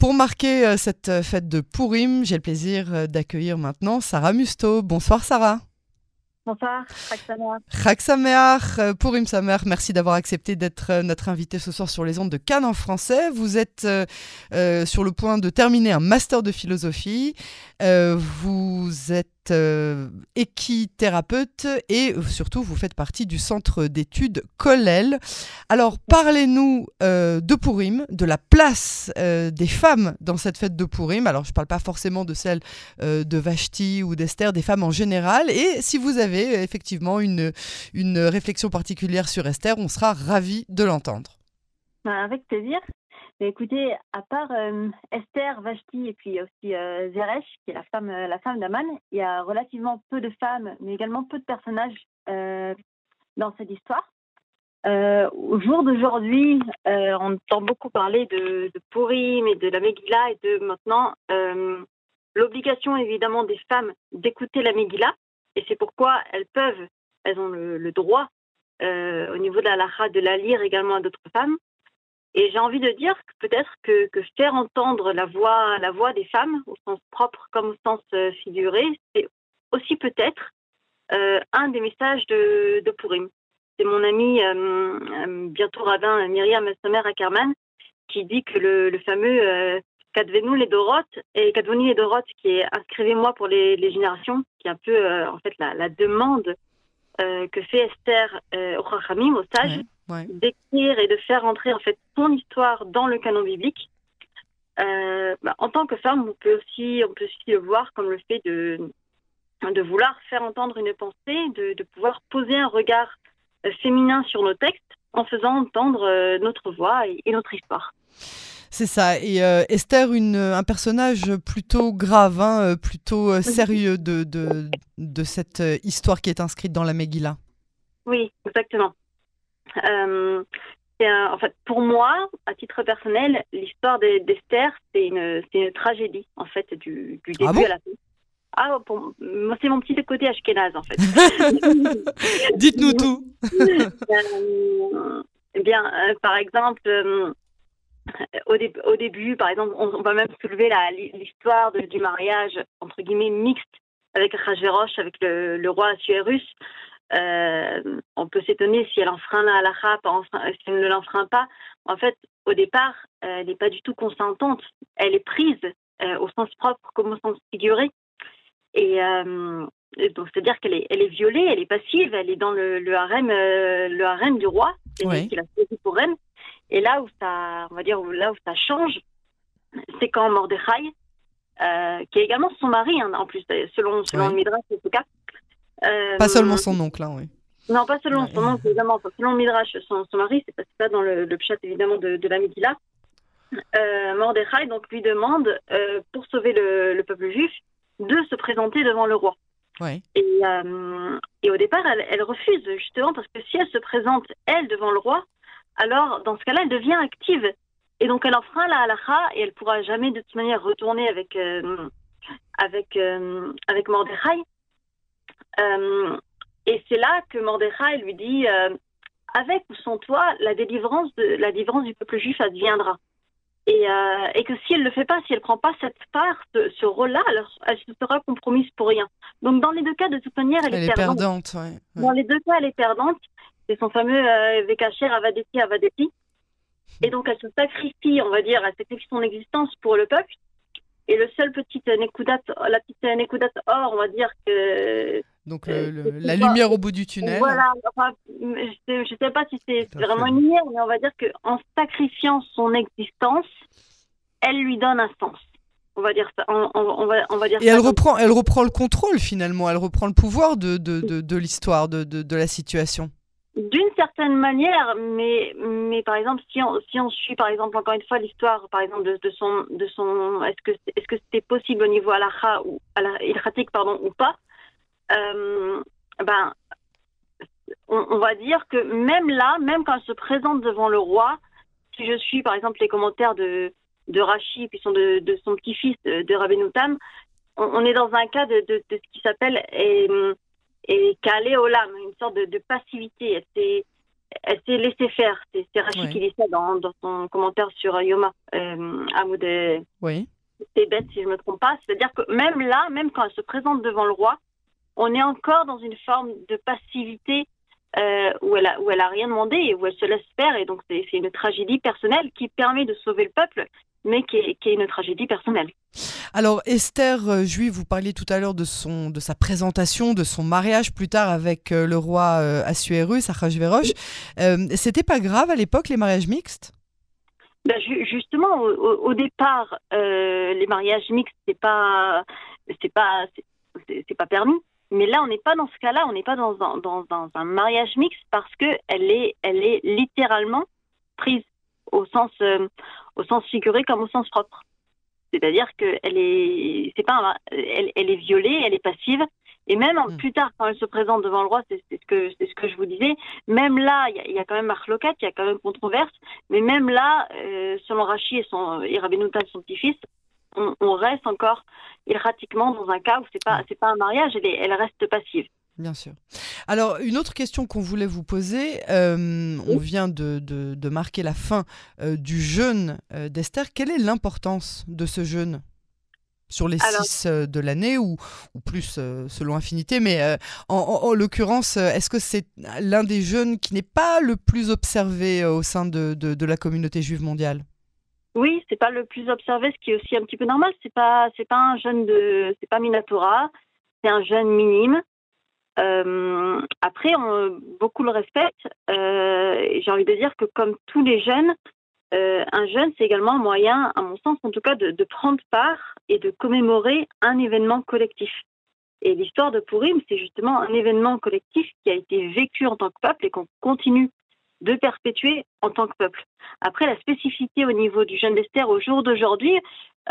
Pour marquer cette fête de Purim, j'ai le plaisir d'accueillir maintenant Sarah Musto. Bonsoir Sarah. Bonsoir, Chag Sameach. Purim Sameach, merci d'avoir accepté d'être notre invité ce soir sur les ondes de Cannes en français. Vous êtes euh, sur le point de terminer un master de philosophie. Euh, vous êtes euh, équithérapeute et surtout vous faites partie du centre d'études Colel. Alors parlez-nous euh, de Purim, de la place euh, des femmes dans cette fête de Purim. Alors je ne parle pas forcément de celle de Vashti ou d'Esther, des femmes en général. Et si vous avez effectivement une, une réflexion particulière sur Esther, on sera ravis de l'entendre. Bah, avec plaisir. Écoutez, à part euh, Esther, Vashti et puis aussi euh, Zeresh, qui est la femme, euh, la femme d'Aman, il y a relativement peu de femmes, mais également peu de personnages dans cette histoire. au jour d'aujourd'hui, on entend beaucoup parler de, de Purim et de la Megillah et de maintenant l'obligation évidemment des femmes d'écouter la Megillah. Et c'est pourquoi elles peuvent, elles ont le, droit au niveau de la lacha de la lire également à d'autres femmes. Et j'ai envie de dire que peut-être que, faire entendre la voix, la voix des femmes, au sens propre comme au sens euh, figuré, c'est aussi peut-être euh, un des messages de, Purim. C'est mon ami, euh, bientôt rabbin Myriam Samer Ackerman, qui dit que le, fameux euh, Kadvenu les Dorotes, et Kadvenu les Dorotes, qui est inscrivez-moi pour les, générations, qui est un peu en fait la, la demande que fait Esther au Chachamim, au sage d'écrire et de faire entrer en fait son histoire dans le canon biblique. Euh, bah, en tant que femme, on peut aussi, on peut aussi le voir comme le fait de, de vouloir faire entendre une pensée, de, de pouvoir poser un regard euh, féminin sur nos textes en faisant entendre euh, notre voix et, notre histoire. C'est ça. Et Esther, une, un personnage plutôt grave, hein, plutôt sérieux de, de, de, cette histoire qui est inscrite dans la Megillah. Oui, exactement. Euh, en fait, pour moi, à titre personnel, l'histoire d'Esther, c'est une, une, tragédie, en fait, du, du ah début à la fin. Ah, c'est mon petit côté ashkénaze, en fait. Dites-nous tout. euh, eh bien, euh, par exemple, euh, au, au, début, par exemple, on, va même soulever l'histoire du mariage, entre guillemets, mixte avec Rajverosh, avec le, le roi Assuérus. Euh, on peut s'étonner si elle enfreint la halakha, si elle ne l'enfreint pas. En fait, au départ, elle n'est pas du tout consentante. Elle est prise euh, au sens propre comme au sens figuré. Et euh, donc, c'est-à-dire qu'elle est, elle est violée, elle est passive, elle est dans le, le harem, le harem du roi, oui. qu'il a choisi pour elle. Et là où ça, on va dire, là où ça change, c'est quand Mordechai, qui est également son mari, hein, en plus, selon, selon le Midrash, en tout cas, euh, pas seulement son oncle, hein, oui. Non, pas seulement son oncle, évidemment. selon Midrash, son, son mari, c'est pas, dans le, le chat évidemment de, de la Megillah. Euh, Mordechai donc lui demande, euh, pour sauver le, le, peuple juif, de se présenter devant le roi. Ouais. Et, euh, et, au départ, elle, elle, refuse justement parce que si elle se présente elle devant le roi, alors dans ce cas-là, elle devient active et donc elle enfreint la halakha et elle pourra jamais de toute manière retourner avec euh, avec avec Mordechai. Euh, et c'est là que Mordechai lui dit euh, avec ou sans toi, la délivrance, de, la délivrance du peuple juif adviendra. Et, euh, et, que si elle ne le fait pas, si elle ne prend pas cette part, de, ce rôle-là, elle se sera compromise pour rien. Donc dans les deux cas, de toute manière, elle, elle est, perdante. ouais, ouais. Dans les deux cas, elle est perdante. C'est son fameux euh, Vekacher Avadeti Avadeti. Et donc elle se sacrifie, on va dire, elle sacrifie son existence pour le peuple. Et le seul petit Nekudat, la petite Nekudat or, on va dire que donc le, la lumière au bout du tunnel. Voilà, enfin, je ne sais, sais, pas si c'est vraiment une lumière, mais on va dire qu'en sacrifiant son existence, elle lui donne un sens. On va dire ça. On, on, va, on va dire Et elle reprend, elle reprend le contrôle finalement, elle reprend le pouvoir de, de, de, de l'histoire, de, de, de la situation. D'une certaine manière, mais, mais par exemple, si on, si on suit par exemple encore une fois l'histoire, par exemple de, de son, de son, est-ce que est-ce que c'était possible au niveau alaha ou ilhatique pardon ou pas, ben, on, on, va dire que même là, même quand elle se présente devant le roi, si je suis par exemple les commentaires de, de Rachi, puis son, de, de son petit-fils, de, de Rabbenoutam, on, on, est dans un cas de, de, de ce qui s'appelle et, et calé une sorte de, de passivité. Elle s'est laissée faire. C'est Rachid qui dit ça dans, dans son commentaire sur Yoma, euh, Hamoud. Oui. C'est bête si je ne me trompe pas. C'est-à-dire que même là, même quand elle se présente devant le roi, on est encore dans une forme de passivité euh, où elle a où elle a rien demandé et où elle se laisse faire et donc c'est une tragédie personnelle qui permet de sauver le peuple mais qui est, qui est une tragédie personnelle. Alors Esther euh, Juive, vous parliez tout à l'heure de son de sa présentation, de son mariage plus tard avec euh, le roi euh, Assuérus, Achashverosh. Euh, C'était pas grave à l'époque les mariages mixtes? Ben, justement, au, au départ, euh, les mariages mixtes, c'est pas, c'est pas, c'est pas permis. Mais là, on n'est pas dans ce cas-là, on n'est pas dans un, dans, dans, un mariage mixte parce que elle est, elle est littéralement prise au sens, euh, au sens figuré comme au sens propre. C'est-à-dire qu'elle est, c'est pas, elle, elle, est violée, elle est passive. Et même mmh. plus tard, quand elle se présente devant le roi, c'est ce que c'est ce que je vous disais. Même là, il y, y, a quand même marloquette, il y a quand même controverse. Mais même là, euh, selon Rachi et son et son petit-fils, on, on, reste encore erratiquement dans un cas où c'est pas c'est pas un mariage, elle, est, elle reste passive. Bien sûr. Alors, une autre question qu'on voulait vous poser, euh, on vient de, de, de, marquer la fin euh, du jeûne euh, d'Esther. Quelle est l'importance de ce jeûne sur les Alors, six de l'année ou, ou, plus selon Infinité Mais en, en, en l'occurrence, est-ce que c'est l'un des jeûnes qui n'est pas le plus observé au sein de, de, la communauté juive mondiale? C'est pas le plus observé, ce qui est aussi un petit peu normal. C'est pas, c'est pas un jeûne de, c'est pas Minatora, c'est un jeûne minime. Euh, après, beaucoup le respectent. Euh, J'ai envie de dire que comme tous les jeunes, euh, un jeune, c'est également un moyen, à mon sens en tout cas, de, de, prendre part et de commémorer un événement collectif. Et l'histoire de Purim, c'est justement un événement collectif qui a été vécu en tant que peuple et qu'on continue de perpétuer en tant que peuple. Après, la spécificité au niveau du jeune d'Esther au jour d'aujourd'hui,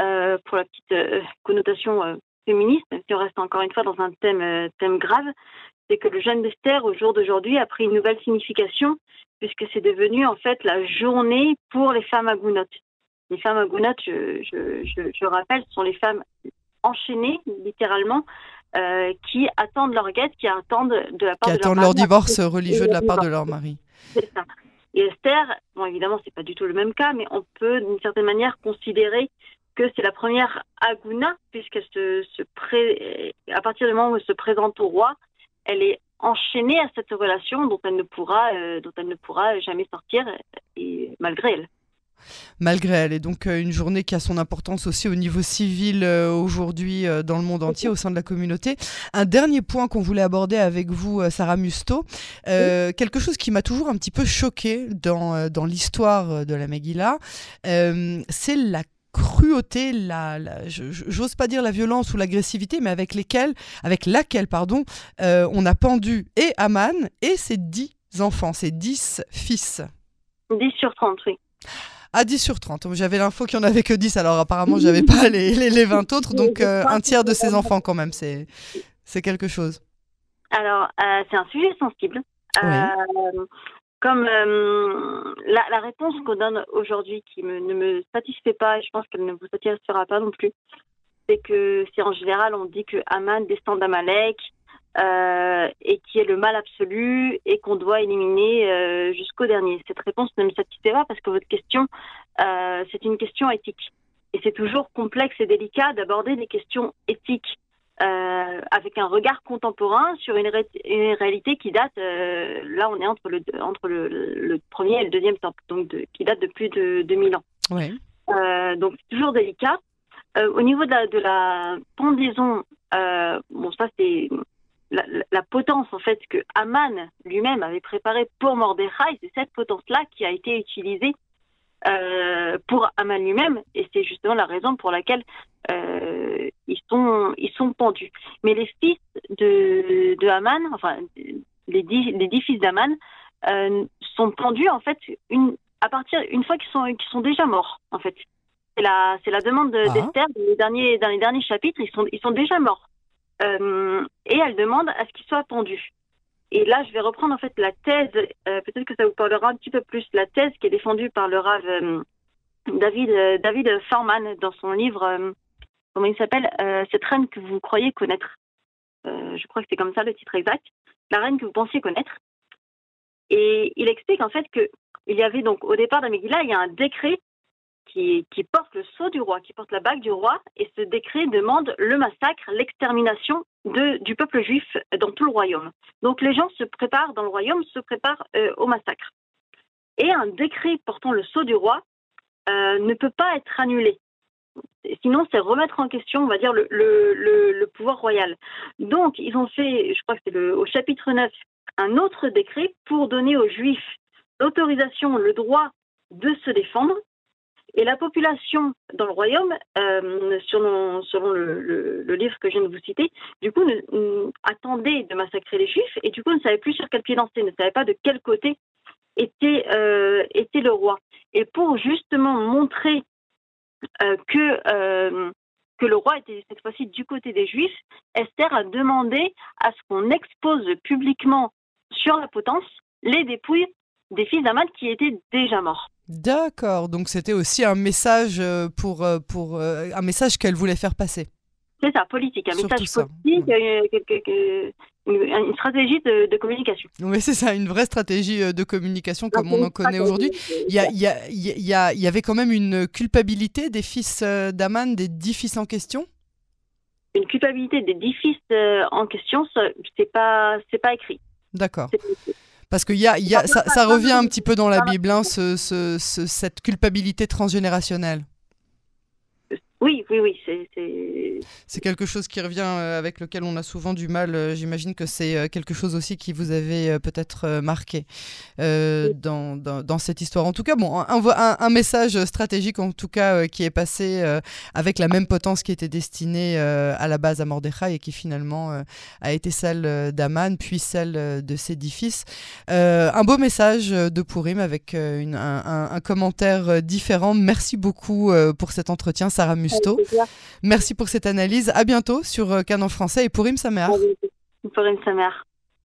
euh, pour la petite euh, connotation euh, féministe, même si on reste encore une fois dans un thème, thème grave, c'est que le jeûne d'Esther au jour d'aujourd'hui a pris une nouvelle signification puisque c'est devenu en fait la journée pour les femmes agounotes. Les femmes agounotes, je, je, je, je, rappelle, sont les femmes enchaînées littéralement euh, qui attendent leur guette, qui attendent de la part qui de attendent leur, leur divorce religieux de la part de leur mari. C'est ça. Et Esther, bon évidemment c'est pas du tout le même cas, mais on peut d'une certaine manière considérer que c'est la première Aguna, puisqu'elle se, à partir du moment où elle se présente au roi, elle est enchaînée à cette relation dont elle ne pourra, euh, dont elle ne pourra jamais sortir, et malgré elle. Malgré elle, et donc euh, une journée qui a son importance aussi au niveau civil euh, aujourd'hui euh, dans le monde entier, au sein de la communauté. Un dernier point qu'on voulait aborder avec vous, Sarah Musto, euh, oui. quelque chose qui m'a toujours un petit peu choqué dans, dans l'histoire de la Megillah, c'est la cruauté, la, la j'ose pas dire la violence ou l'agressivité, mais avec lesquelles, avec laquelle, pardon, euh, on a pendu et Aman et ses dix enfants, ses dix fils. 10 sur 30, oui. À 10 sur 30. J'avais l'info qu'il n'y en avait que 10, alors apparemment, j'avais pas les, les, les, 20 autres, donc euh, un tiers de ses enfants quand même, c'est quelque chose. Alors, euh, c'est un sujet sensible. Oui. Euh, comme la, la, réponse qu'on donne aujourd'hui qui me, ne me satisfait pas, et je pense qu'elle ne vous satisfera pas non plus, c'est que c'est en général on dit que Aman descend d'Amalek euh, et qui est le mal absolu et qu'on doit éliminer euh, jusqu'au dernier. Cette réponse ne me satisfait pas parce que votre question, euh, c'est une question éthique. Et c'est toujours complexe et délicat d'aborder des questions éthiques avec un regard contemporain sur une, ré une réalité qui date, là on est entre le, entre le, le, premier et le deuxième temple, donc de, qui date de plus de 2000 ans. Ouais. Donc c'est toujours délicat. Au niveau de la, de la pendaison, bon ça c'est la, la, potence en fait que Aman lui-même avait préparée pour Mordechai, c'est cette potence-là qui a été utilisée euh, pour Aman lui-même, et c'est justement la raison pour laquelle euh, ils sont ils sont pendus. Mais les fils de de enfin les dix les dix fils d'Aman euh, sont pendus en fait une à partir une fois qu'ils sont qu'ils sont déjà morts en fait. C'est la c'est la demande de, ah. d'Esther dans les derniers dans les derniers chapitres ils sont ils sont déjà morts euh, et elle demande à ce qu'ils soient pendus. Et là, je vais reprendre en fait la thèse, euh, peut-être que ça vous parlera un petit peu plus, la thèse qui est défendue par le Rav euh, David, David Forman dans son livre, comment il s'appelle Cette reine que vous croyez connaître. je crois que c'est comme ça le titre exact. La reine que vous pensiez connaître. Et il explique en fait que il y avait donc au départ de Megillah, il y a un décret qui, porte le sceau du roi, qui porte la bague du roi, et ce décret demande le massacre, l'extermination du peuple juif dans tout le royaume. Donc les gens se préparent dans le royaume, se préparent euh, au massacre. Et un décret portant le sceau du roi euh, ne peut pas être annulé. Sinon, c'est remettre en question, on va dire, le, le, le, pouvoir royal. Donc, ils ont fait, je crois que c'est au chapitre 9, un autre décret pour donner aux Juifs l'autorisation, le droit de se défendre. Et la population dans le royaume, euh, selon, le, livre que je viens de vous citer, du coup, attendait de massacrer les Juifs et du coup ne savait plus sur quel pied danser, ne savait pas de quel côté était, euh, le roi. Et pour justement montrer euh, que, le roi était cette fois-ci du côté des Juifs, Esther a demandé à ce qu'on expose publiquement sur la potence les dépouilles des fils d'Aman qui étaient déjà morts. D'accord, donc c'était aussi un message euh, pour, euh, pour euh, un message qu'elle voulait faire passer. C'est ça, politique, un message politique, une, stratégie de, communication. Oui, c'est ça, une vraie stratégie de communication comme on en connaît aujourd'hui. Il y, a, il, y a, il, y a, il y avait quand même une culpabilité des fils d'Aman, des dix fils en question? Une culpabilité des dix fils en question, c'est pas, pas écrit. D'accord. Parce que y a, y a, ça, ça, revient un petit peu dans la Bible, hein, ce, ce, ce, cette culpabilité transgénérationnelle. Oui, oui, oui, c'est... quelque chose qui revient euh, avec lequel on a souvent du mal. Euh, j'imagine que c'est euh, quelque chose aussi qui vous avait peut-être marqué dans, dans, cette histoire. En tout cas, bon, un, un, message stratégique en tout cas qui est passé avec la même potence qui était destinée à la base à Mordechai et qui finalement a été celle d'Aman, puis celle de ses dix fils. un beau message de Purim avec une, un, commentaire différent. Merci beaucoup pour cet entretien, Sarah Merci pour cette analyse. À bientôt sur euh, Canon Français et Pourim Samer. Pourim Samer.